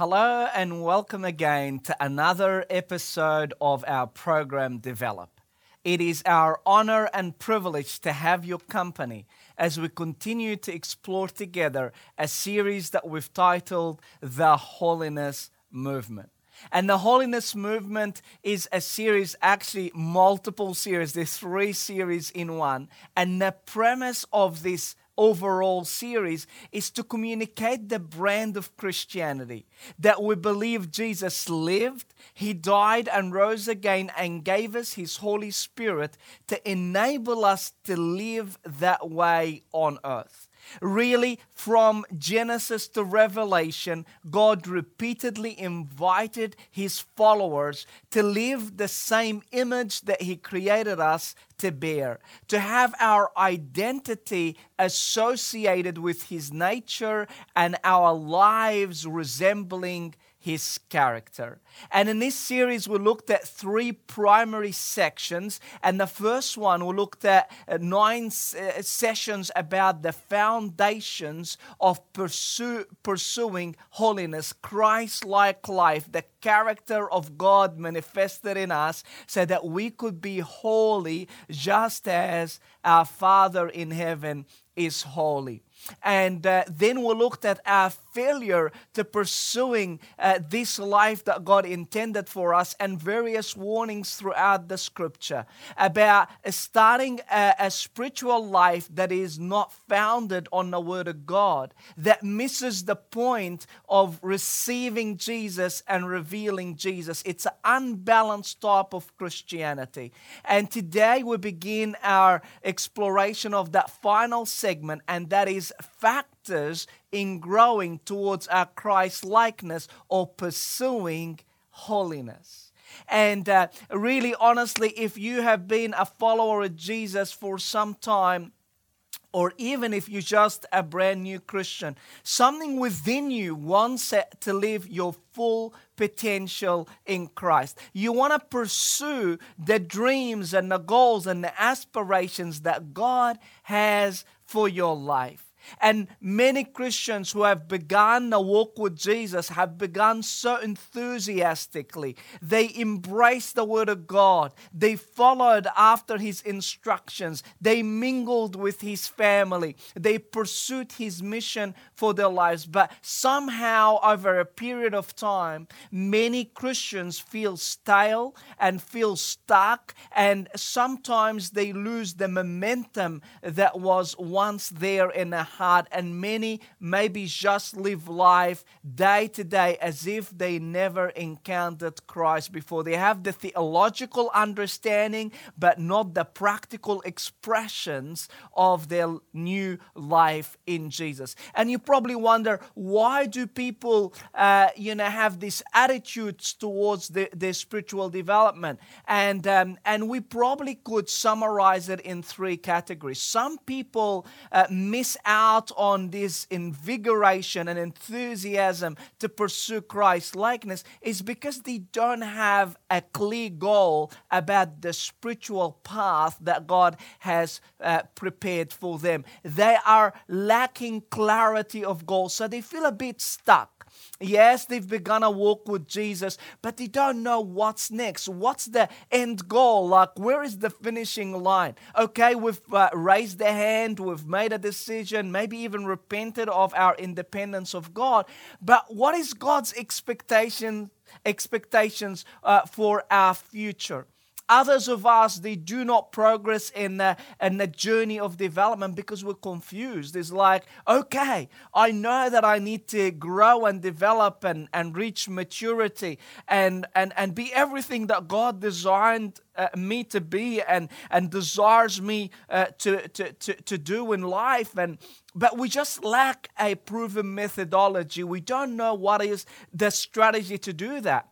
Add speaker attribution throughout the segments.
Speaker 1: Hello, and welcome again to another episode of our program Develop. It is our honor and privilege to have your company as we continue to explore together a series that we've titled The Holiness Movement. And the Holiness Movement is a series, actually, multiple series. There's three series in one. And the premise of this overall series is to communicate the brand of Christianity that we believe Jesus lived, He died and rose again and gave us His Holy Spirit to enable us to live that way on earth. Really, from Genesis to Revelation, God repeatedly invited his followers to live the same image that he created us to bear, to have our identity associated with his nature and our lives resembling his character. And in this series, we looked at three primary sections. And the first one, we looked at uh, nine uh, sessions about the foundations of pursue, pursuing holiness, Christ like life, the character of God manifested in us, so that we could be holy just as our Father in heaven is holy. And uh, then we looked at our failure to pursuing uh, this life that God intended for us and various warnings throughout the scripture about starting a, a spiritual life that is not founded on the Word of God, that misses the point of receiving Jesus and revealing Jesus. It's an unbalanced type of Christianity. And today we begin our exploration of that final segment, and that is factors in growing towards our Christ likeness or pursuing holiness. And uh, really, honestly, if you have been a follower of Jesus for some time, or even if you're just a brand new Christian, something within you wants to live your full potential in Christ. You want to pursue the dreams and the goals and the aspirations that God has for your life. And many Christians who have begun a walk with Jesus have begun so enthusiastically. They embraced the Word of God, they followed after His instructions, they mingled with His family, they pursued His mission for their lives. But somehow, over a period of time, many Christians feel stale and feel stuck, and sometimes they lose the momentum that was once there in their and many maybe just live life day to day as if they never encountered Christ before. They have the theological understanding, but not the practical expressions of their new life in Jesus. And you probably wonder why do people, uh, you know, have these attitudes towards the, their spiritual development? And um, and we probably could summarize it in three categories. Some people uh, miss out out on this invigoration and enthusiasm to pursue Christ likeness is because they don't have a clear goal about the spiritual path that God has uh, prepared for them. They are lacking clarity of goal, so they feel a bit stuck. Yes, they've begun a walk with Jesus, but they don't know what's next. What's the end goal? Like, where is the finishing line? Okay, we've uh, raised the hand, we've made a decision, maybe even repented of our independence of God. But what is God's expectation, expectations uh, for our future? Others of us, they do not progress in the, in the journey of development because we're confused. It's like, okay, I know that I need to grow and develop and, and reach maturity and, and, and be everything that God designed uh, me to be and, and desires me uh, to, to, to, to do in life. And, but we just lack a proven methodology. We don't know what is the strategy to do that.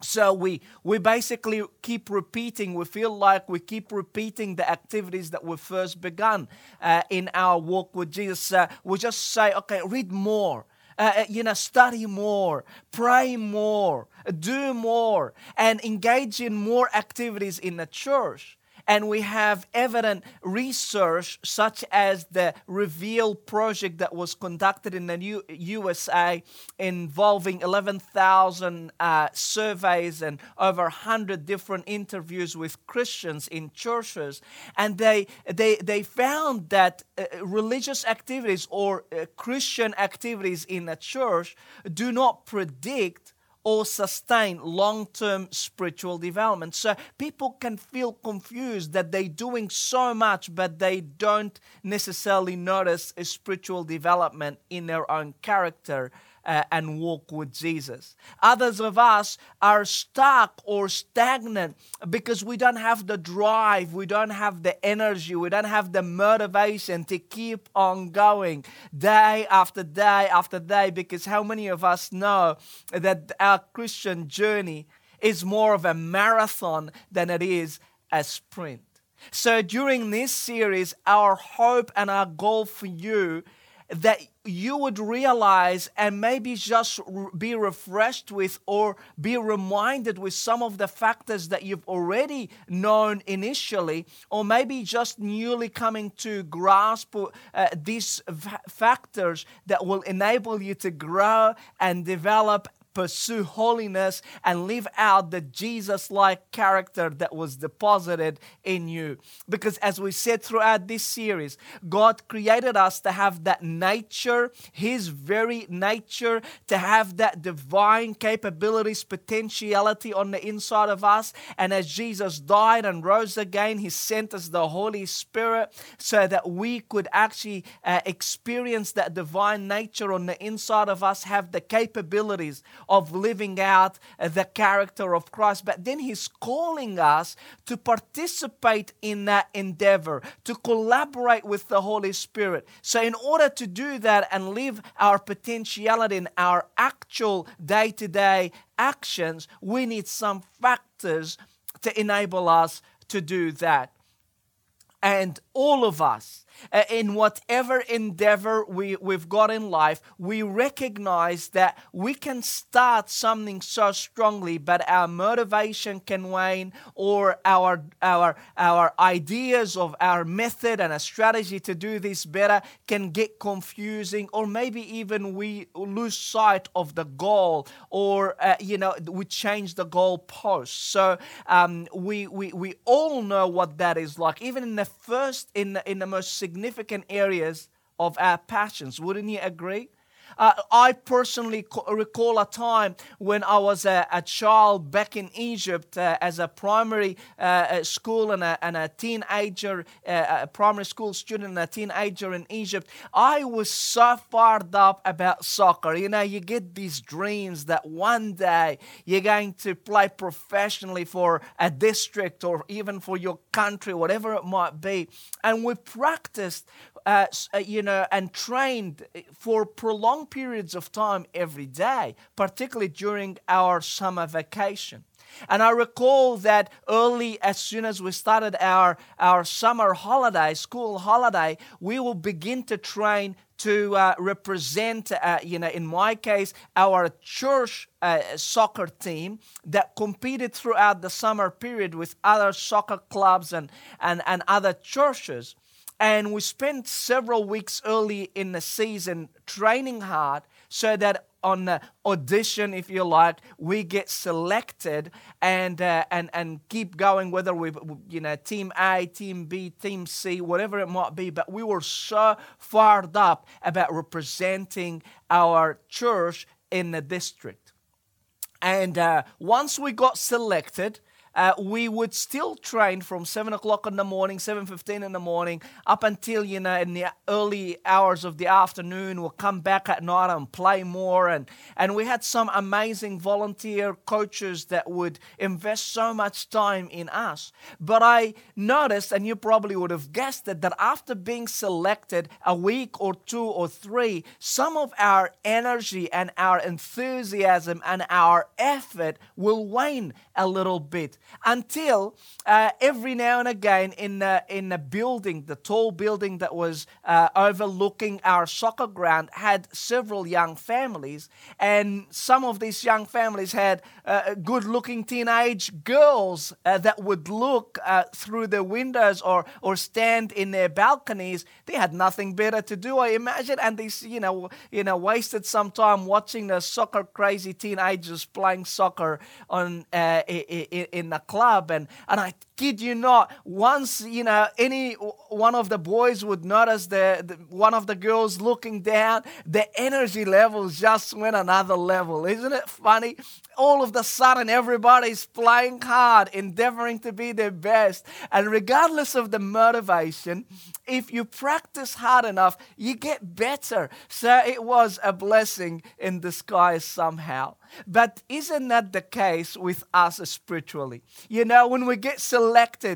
Speaker 1: So we we basically keep repeating. We feel like we keep repeating the activities that we first begun uh, in our walk with Jesus. Uh, we just say, okay, read more. Uh, uh, you know, study more, pray more, do more, and engage in more activities in the church. And we have evident research, such as the Reveal project that was conducted in the USA involving 11,000 uh, surveys and over 100 different interviews with Christians in churches. And they, they, they found that uh, religious activities or uh, Christian activities in a church do not predict or sustain long term spiritual development. So people can feel confused that they're doing so much, but they don't necessarily notice a spiritual development in their own character uh, and walk with Jesus. Others of us are stuck or stagnant because we don't have the drive, we don't have the energy, we don't have the motivation to keep on going day after day after day. Because how many of us know that our Christian journey is more of a marathon than it is a sprint? So during this series, our hope and our goal for you that you would realize and maybe just be refreshed with or be reminded with some of the factors that you've already known initially, or maybe just newly coming to grasp uh, these factors that will enable you to grow and develop pursue holiness and live out the Jesus like character that was deposited in you. Because as we said throughout this series, God created us to have that nature, His very nature, to have that divine capabilities, potentiality on the inside of us. And as Jesus died and rose again, He sent us the Holy Spirit so that we could actually uh, experience that divine nature on the inside of us, have the capabilities of living out the character of Christ. But then He's calling us to participate in that endeavor, to collaborate with the Holy Spirit. So, in order to do that and live our potentiality in our actual day to day actions, we need some factors to enable us to do that. And all of us, uh, in whatever endeavor we, we've got in life, we recognize that we can start something so strongly, but our motivation can wane, or our, our, our ideas of our method and a strategy to do this better can get confusing, or maybe even we lose sight of the goal, or, uh, you know, we change the goal post. So um, we, we, we all know what that is like. Even in the first, in in the most significant areas of our passions. Wouldn't you agree? Uh, I personally recall a time when I was a, a child back in Egypt uh, as a primary uh, school and a, and a teenager, uh, a primary school student and a teenager in Egypt. I was so fired up about soccer. You know, you get these dreams that one day you're going to play professionally for a district or even for your country, whatever it might be. And we practiced uh, uh, you know, and trained for prolonged periods of time every day, particularly during our summer vacation. And I recall that early, as soon as we started our, our summer holiday, school holiday, we will begin to train to uh, represent, uh, you know, in my case, our church uh, soccer team that competed throughout the summer period with other soccer clubs and, and, and other churches. And we spent several weeks early in the season training hard so that on the audition, if you like, we get selected and uh, and and keep going. Whether we, you know, team A, team B, team C, whatever it might be. But we were so fired up about representing our church in the district. And uh, once we got selected, uh, we would still train from 7 o'clock in the morning, 7.15 in the morning, up until, you know, in the early hours of the afternoon. We'll come back at night and play more. And, and we had some amazing volunteer coaches that would invest so much time in us. But I noticed, and you probably would have guessed it, that after being selected a week or two or three, some of our energy and our enthusiasm and our effort will wane a little bit until uh, every now and again in the, in the building, the tall building that was uh, overlooking our soccer ground, had several young families. And some of these young families had uh, good looking teenage girls uh, that would look uh, through the windows or, or stand in their balconies. They had nothing better to do, I imagine. And they, you know, you know, wasted some time watching the soccer crazy teenagers playing soccer on uh, in the club. And, and I kid you not, once, you know, any one of the boys would notice the, the one of the girls looking down, the energy levels just went another level. Isn't it funny? All of the sudden, everybody's playing hard, endeavoring to be their best. And regardless of the motivation, if you practice hard enough, you get better. So it was a blessing in disguise somehow. But isn't that the case with us spiritually? You know, when we get selected,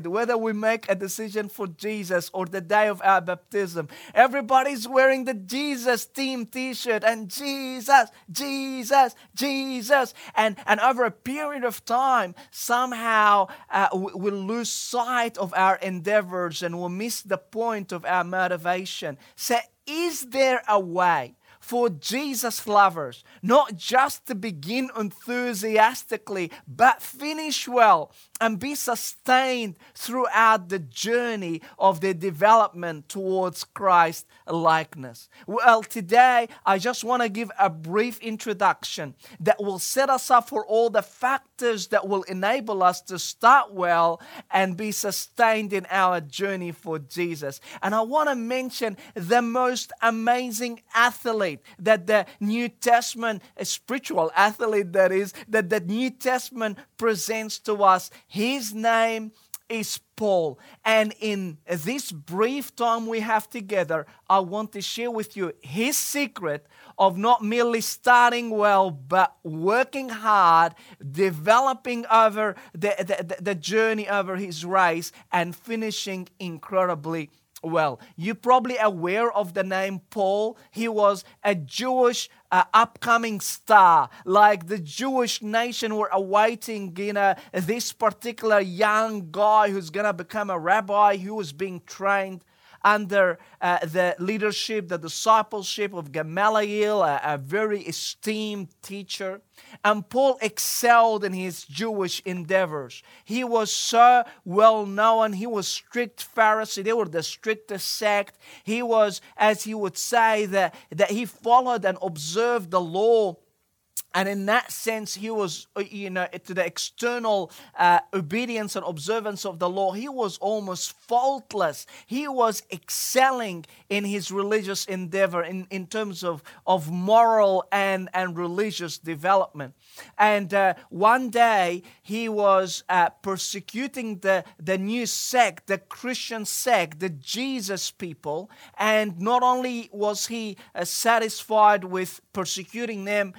Speaker 1: whether we make a decision for Jesus or the day of our baptism, everybody's wearing the Jesus team t shirt and Jesus, Jesus, Jesus. And, and over a period of time, somehow uh, we, we lose sight of our endeavors and we miss the point of our motivation. So, is there a way? for Jesus lovers, not just to begin enthusiastically, but finish well and be sustained throughout the journey of their development towards Christ likeness. Well, today I just want to give a brief introduction that will set us up for all the factors that will enable us to start well and be sustained in our journey for Jesus. And I want to mention the most amazing athlete that the New Testament, a spiritual athlete that is, that the New Testament presents to us. His name is Paul. And in this brief time we have together, I want to share with you his secret of not merely starting well, but working hard, developing over the, the, the journey over his race, and finishing incredibly well. You're probably aware of the name Paul. He was a Jewish uh, upcoming star, like the Jewish nation were awaiting, you know, this particular young guy who's to become a rabbi who was being trained under uh, the leadership, the discipleship of Gamaliel, a, a very esteemed teacher. And Paul excelled in his Jewish endeavors. He was so well known. He was strict Pharisee. They were the strictest sect. He was, as he would say, that, that he followed and observed the law and in that sense, he was, uh, you know, to the external uh, obedience and observance of the law, he was almost faultless. He was excelling in his religious endeavor in, in terms of, of moral and, and religious development. And uh, one day he was uh, persecuting the, the new sect, the Christian sect, the Jesus people. And not only was he uh, satisfied with persecuting them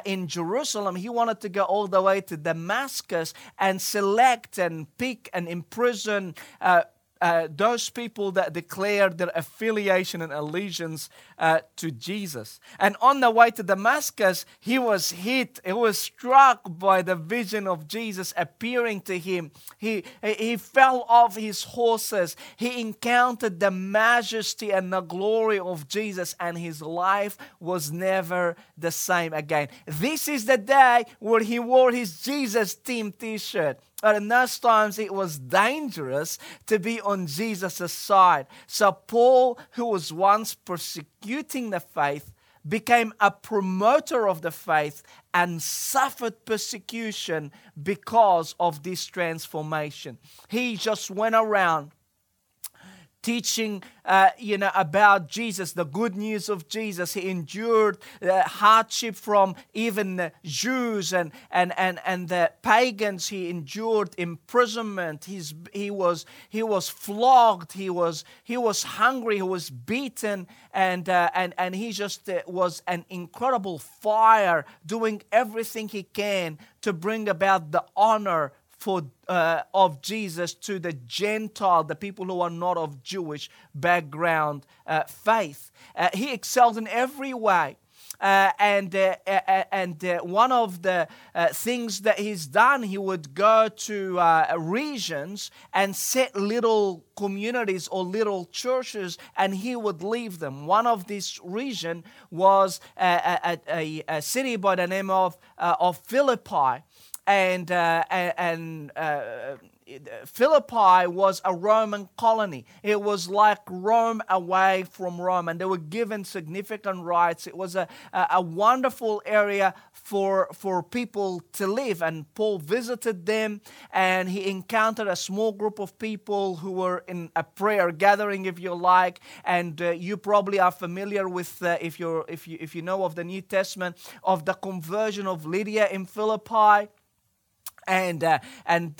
Speaker 1: uh, in Jerusalem, he wanted to go all the way to Damascus and select and pick and imprison uh, uh, those people that declared their affiliation and allegiance uh, to Jesus. And on the way to Damascus, he was hit, he was struck by the vision of Jesus appearing to him. He, he fell off his horses, he encountered the majesty and the glory of Jesus, and his life was never the same again. This is the day where he wore his Jesus team t shirt. But in those times, it was dangerous to be on Jesus' side. So, Paul, who was once persecuting the faith, became a promoter of the faith and suffered persecution because of this transformation. He just went around teaching uh, you know about jesus the good news of jesus. He endured uh, hardship from even the jews and, and, and, and the pagans. He endured imprisonment. He's, he was he was flogged. He was he was hungry. He was beaten. And uh, and and he just uh, was an incredible fire doing everything he can to bring about the honor for, uh, of Jesus to the Gentile, the people who are not of Jewish background uh, faith. Uh, he excels in every way. Uh, and uh, and uh, one of the uh, things that he's done, he would go to uh, regions and set little communities or little churches, and he would leave them. One of these region was a, a, a, city by the name of of Philippi, and and Philippi was a Roman colony. It was like Rome away from Rome, and they were given significant rights. It was a, a, a wonderful area for, for people to live. And Paul visited them, and he encountered a small group of people who were in a prayer gathering, if you like. And uh, you probably are familiar with, uh, if, you're, if, you, if you know of the New Testament, of the conversion of Lydia in Philippi and uh, and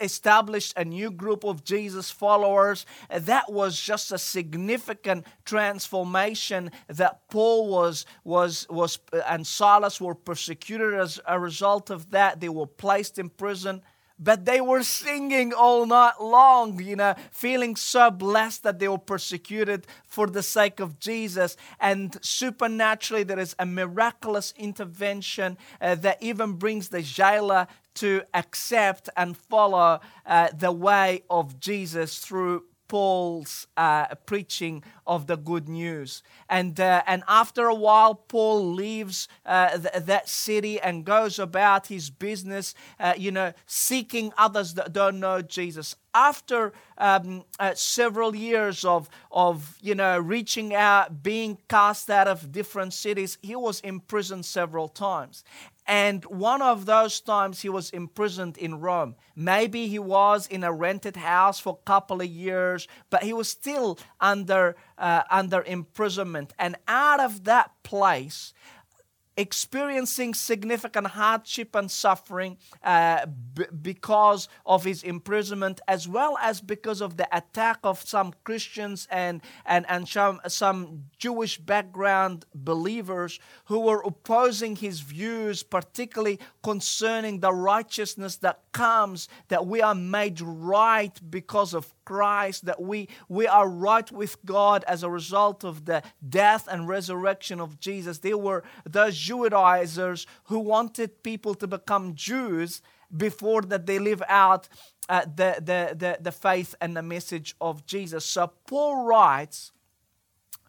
Speaker 1: established a new group of Jesus followers. That was just a significant transformation that Paul was was was and Silas were persecuted as a result of that. They were placed in prison. But they were singing all night long, you know, feeling so blessed that they were persecuted for the sake of Jesus. And supernaturally, there is a miraculous intervention uh, that even brings the jailer to accept and follow uh, the way of Jesus through Paul's uh, preaching of the good news. And, uh, and after a while, Paul leaves uh, th- that city and goes about his business, uh, you know, seeking others that don't know Jesus. After um, uh, several years of, of, you know, reaching out, being cast out of different cities, he was imprisoned several times. And one of those times he was imprisoned in Rome. Maybe he was in a rented house for a couple of years, but he was still under, uh, under imprisonment. And out of that place, experiencing significant hardship and suffering uh, b- because of his imprisonment, as well as because of the attack of some Christians and, and, and some, some Jewish background believers who were opposing his views, particularly concerning the righteousness that comes, that we are made right because of Christ, that we, we are right with God as a result of the death and resurrection of Jesus. There were those Judaizers who wanted people to become Jews before that they live out uh, the, the, the, the faith and the message of Jesus. So Paul writes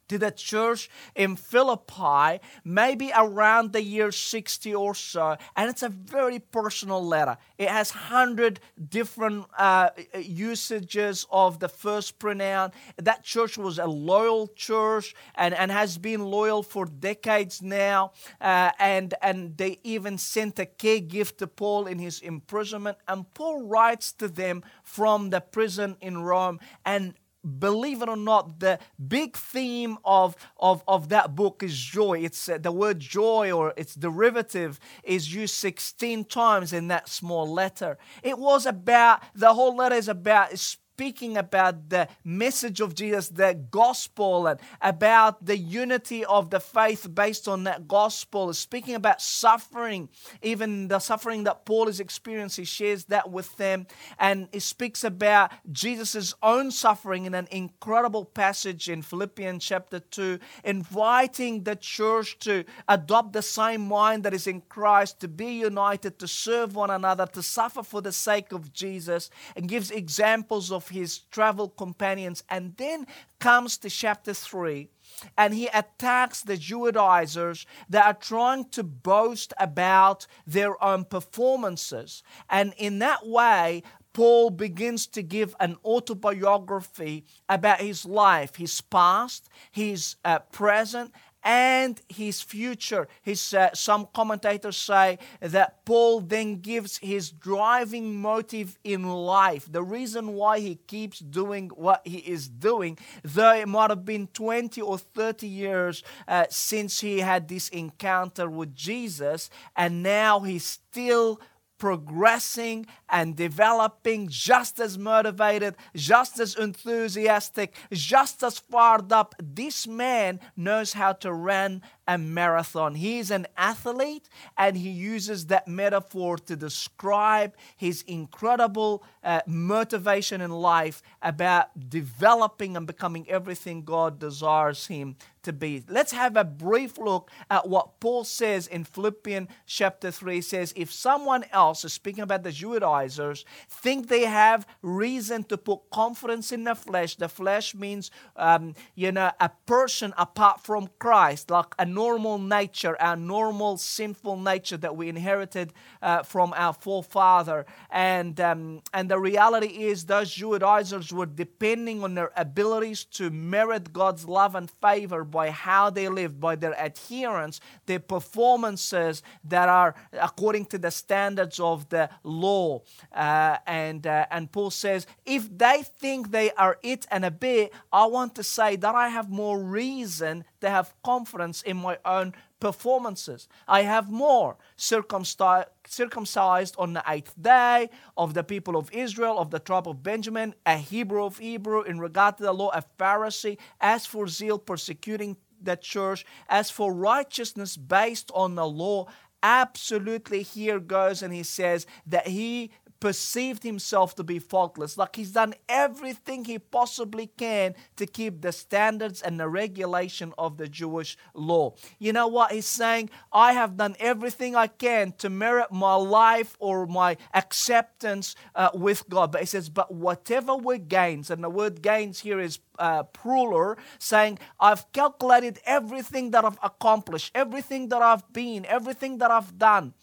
Speaker 1: to the church in Philippi, maybe around the year 60 or so. And it's a very personal letter. It has 100 different uh, usages of the first pronoun. That church was a loyal church and, and has been loyal for decades now. Uh, and, and they even sent a care gift to Paul in his imprisonment. And Paul writes to them from the prison in Rome and believe it or not, the big theme of, of, of that book is joy. It's uh, the word joy or its derivative is used 16 times in that small letter. It was about, the whole letter is about speaking about the message of Jesus, the gospel, and about the unity of the faith based on that gospel, speaking about suffering, even the suffering that Paul is experiencing, he shares that with them. And he speaks about Jesus' own suffering in an incredible passage in Philippians chapter 2, inviting the church to adopt the same mind that is in Christ, to be united, to serve one another, to suffer for the sake of Jesus, and gives examples of of his travel companions, and then comes to chapter 3 and he attacks the Judaizers that are trying to boast about their own performances. And in that way, Paul begins to give an autobiography about his life, his past, his uh, present, and his future. His, uh, some commentators say that Paul then gives his driving motive in life, the reason why he keeps doing what he is doing, though it might have been 20 or 30 years uh, since he had this encounter with Jesus, and now he's still progressing and developing, just as motivated, just as enthusiastic, just as fired up. This man knows how to run a marathon. He is an athlete and he uses that metaphor to describe his incredible uh, motivation in life about developing and becoming everything God desires him to be. Let's have a brief look at what Paul says in Philippians chapter 3 He says if someone else is speaking about the Judaizers think they have reason to put confidence in the flesh the flesh means um, you know a person apart from Christ like a normal nature our normal sinful nature that we inherited uh, from our forefather and um, and the reality is those Judaizers were depending on their abilities to merit God's love and favor by how they lived, by their adherence, their performances that are according to the standards of the law. Uh, and, uh, and Paul says, if they think they are it and a bit, I want to say that I have more reason to have confidence in my own performances. I have more circumcised on the eighth day of the people of Israel, of the tribe of Benjamin, a Hebrew of Hebrew, in regard to the law, a Pharisee, as for zeal, persecuting the church, as for righteousness based on the law. Absolutely, here goes, and he says that he perceived himself to be faultless. Like he's done everything he possibly can to keep the standards and the regulation of the Jewish law. You know what? He's saying, I have done everything I can to merit my life or my acceptance uh, with God. But he says, but whatever we gains, and the word gains here is uh, plural, saying, I've calculated everything that I've accomplished, everything that I've been, everything that I've done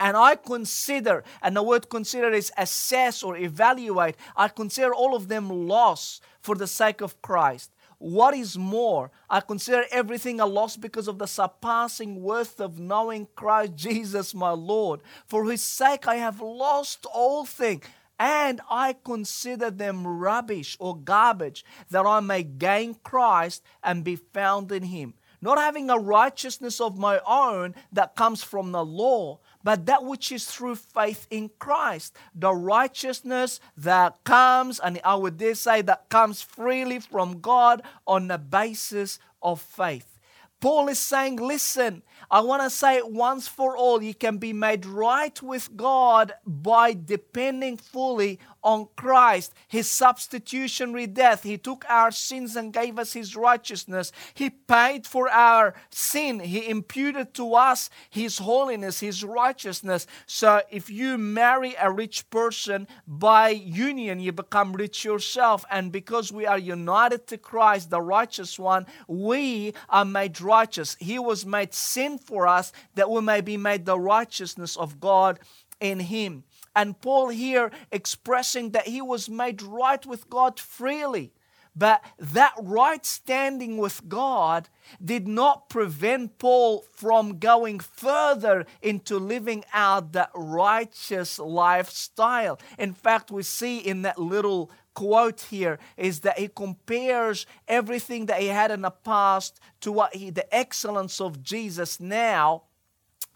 Speaker 1: and I consider, and the word consider is assess or evaluate, I consider all of them loss for the sake of Christ. What is more, I consider everything a loss because of the surpassing worth of knowing Christ Jesus my Lord. For his sake I have lost all things, and I consider them rubbish or garbage, that I may gain Christ and be found in him. Not having a righteousness of my own that comes from the law but that which is through faith in Christ. The righteousness that comes, and I would dare say that comes freely from God on the basis of faith. Paul is saying, listen, I want to say once for all. You can be made right with God by depending fully on Christ, his substitutionary death. He took our sins and gave us his righteousness. He paid for our sin. He imputed to us his holiness, his righteousness. So if you marry a rich person by union, you become rich yourself. And because we are united to Christ, the righteous one, we are made righteous. He was made sin for us that we may be made the righteousness of God in him. And Paul here expressing that he was made right with God freely. But that right standing with God did not prevent Paul from going further into living out that righteous lifestyle. In fact, we see in that little quote here is that he compares everything that he had in the past to what he, the excellence of Jesus now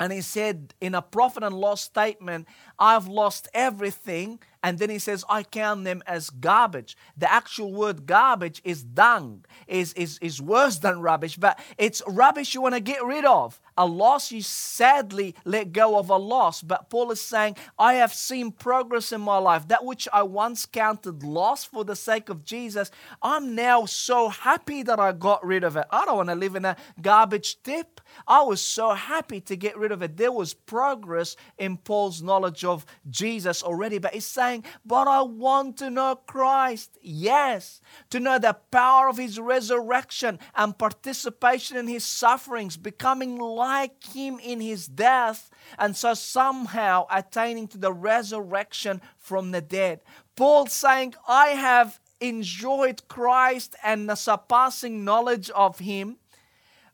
Speaker 1: and he said in a profit and loss statement, I've lost everything. And then he says, I count them as garbage. The actual word garbage is dung, is, is, is worse than rubbish, but it's rubbish you want to get rid of. A loss, you sadly let go of a loss. But Paul is saying, I have seen progress in my life. That which I once counted loss for the sake of Jesus, I'm now so happy that I got rid of it. I don't want to live in a garbage tip. I was so happy to get rid of it. There was progress in Paul's knowledge of Jesus already, but he's saying, But I want to know Christ. Yes, to know the power of his resurrection and participation in his sufferings, becoming like him in his death, and so somehow attaining to the resurrection from the dead. Paul saying, I have enjoyed Christ and the surpassing knowledge of him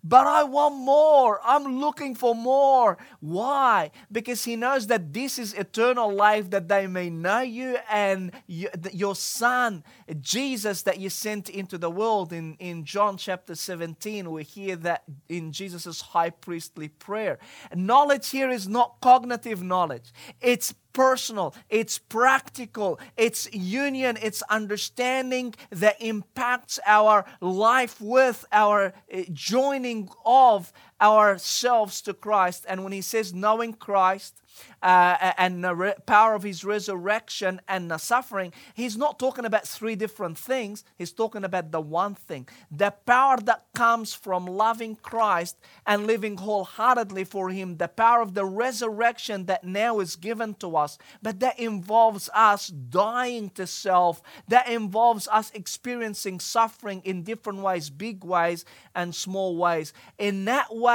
Speaker 1: but I want more. I'm looking for more. Why? Because he knows that this is eternal life, that they may know you and your Son, Jesus, that you sent into the world. In, in John chapter 17, we hear that in Jesus' high priestly prayer. Knowledge here is not cognitive knowledge, it's personal, it's practical, it's union, it's understanding that impacts our life with our eh, joining of ourselves to Christ. And when he says knowing Christ, uh, and the re- power of his resurrection and the suffering, he's not talking about three different things. He's talking about the one thing the power that comes from loving Christ and living wholeheartedly for him, the power of the resurrection that now is given to us. But that involves us dying to self, that involves us experiencing suffering in different ways, big ways and small ways. In that way,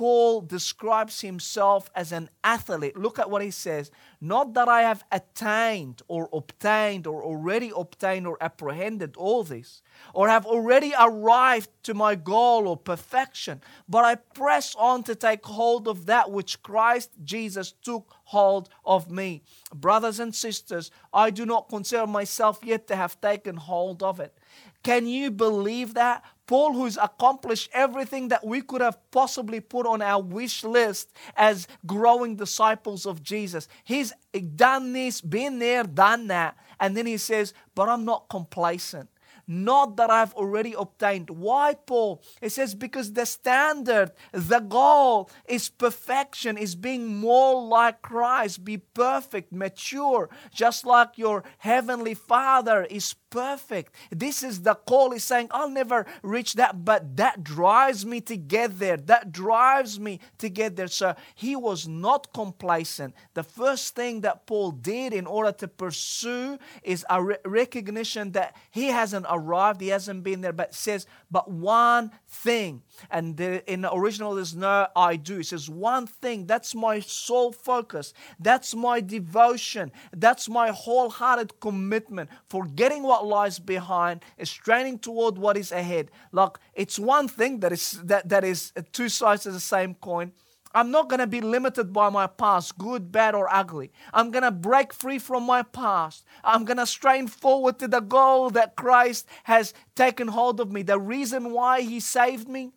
Speaker 1: Paul describes himself as an athlete. Look at what he says. Not that I have attained or obtained or already obtained or apprehended all this, or have already arrived to my goal or perfection, but I press on to take hold of that which Christ Jesus took hold of me. Brothers and sisters, I do not consider myself yet to have taken hold of it. Can you believe that? Paul, who's accomplished everything that we could have possibly put on our wish list as growing disciples of Jesus. He's done this, been there, done that. And then he says, But I'm not complacent not that I've already obtained. Why, Paul? It says, because the standard, the goal is perfection, is being more like Christ, be perfect, mature, just like your heavenly Father is perfect. This is the call. He's saying, I'll never reach that, but that drives me to get there. That drives me to get there. So he was not complacent. The first thing that Paul did in order to pursue is a re- recognition that he hasn't arrived, he hasn't been there, but says, but one thing. And the, in the original, there's no I do. It says one thing. That's my sole focus. That's my devotion. That's my wholehearted commitment. Forgetting what lies behind, and straining toward what is ahead. Like it's one thing that is that, that is uh, two sides of the same coin. I'm not going to be limited by my past, good, bad, or ugly. I'm going to break free from my past. I'm going to strain forward to the goal that Christ has taken hold of me. The reason why He saved me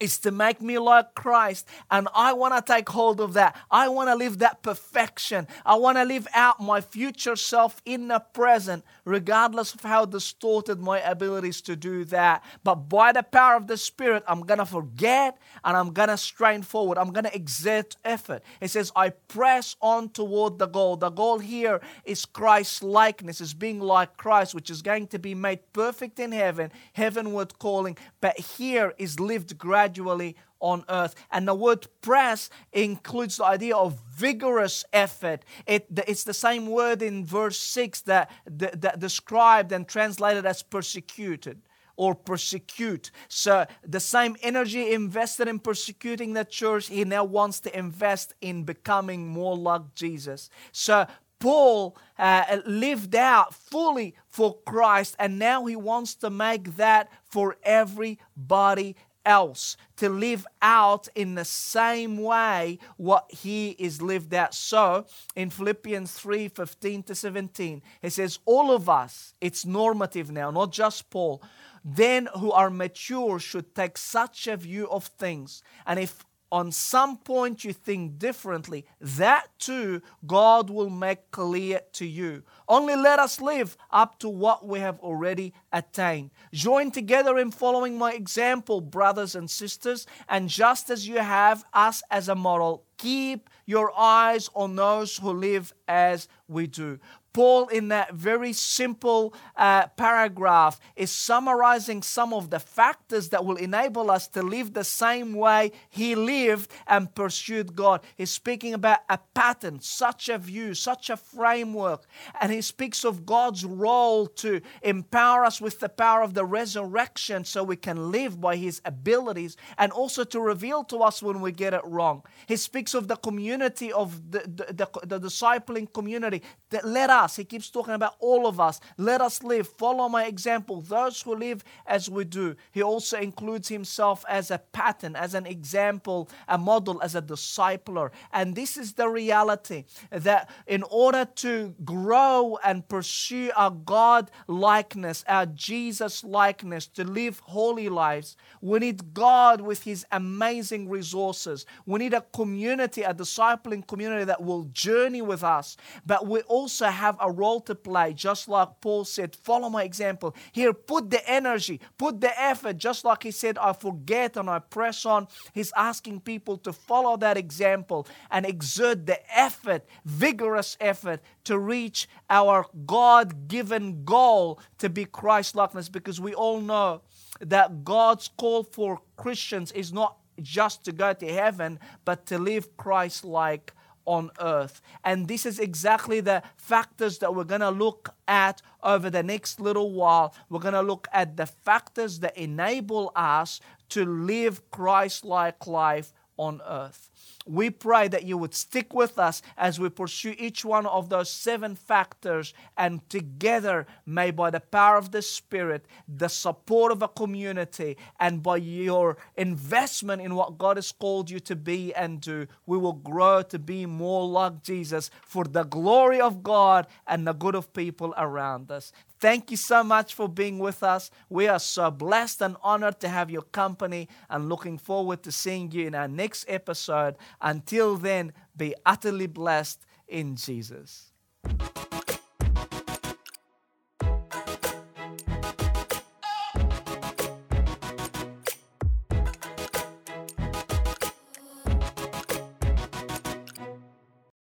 Speaker 1: is to make me like Christ. And I want to take hold of that. I want to live that perfection. I want to live out my future self in the present, regardless of how distorted my abilities to do that. But by the power of the Spirit, I'm going to forget and I'm going to strain forward. I'm going to exert effort. It says, I press on toward the goal. The goal here is Christ's likeness, is being like Christ, which is going to be made perfect in heaven, heavenward calling. But here is lived gradually gradually on earth. And the word press includes the idea of vigorous effort. It, it's the same word in verse 6 that, that, that described and translated as persecuted or persecute. So the same energy invested in persecuting the church, he now wants to invest in becoming more like Jesus. So Paul uh, lived out fully for Christ, and now he wants to make that for everybody else to live out in the same way what he is lived out. So in Philippians 3 15 to 17, he says, All of us, it's normative now, not just Paul, then who are mature should take such a view of things. And if on some point you think differently, that too God will make clear to you. Only let us live up to what we have already attained. Join together in following my example, brothers and sisters, and just as you have us as a model, keep your eyes on those who live as we do. Paul, in that very simple uh, paragraph, is summarizing some of the factors that will enable us to live the same way he lived and pursued God. He's speaking about a pattern, such a view, such a framework. And he speaks of God's role to empower us with the power of the resurrection so we can live by his abilities and also to reveal to us when we get it wrong. He speaks of the community of the, the, the, the discipling community that let us us. He keeps talking about all of us. Let us live. Follow my example. Those who live as we do. He also includes himself as a pattern, as an example, a model, as a discipler. And this is the reality that in order to grow and pursue our God likeness, our Jesus likeness, to live holy lives, we need God with his amazing resources. We need a community a discipling community that will journey with us, but we also have a role to play, just like Paul said, follow my example. Here, put the energy, put the effort, just like he said, I forget and I press on. He's asking people to follow that example and exert the effort, vigorous effort to reach our God given goal to be Christ likeness because we all know that God's call for Christians is not just to go to heaven, but to live Christ like on earth. And this is exactly the factors that we're going to look at over the next little while. We're going to look at the factors that enable us to live Christ like life on earth. We pray that you would stick with us as we pursue each one of those seven factors, and together, may by the power of the Spirit, the support of a community, and by your investment in what God has called you to be and do, we will grow to be more like Jesus for the glory of God and the good of people around us. Thank you so much for being with us. We are so blessed and honored to have your company and looking forward to seeing you in our next episode. Until then, be utterly blessed in Jesus.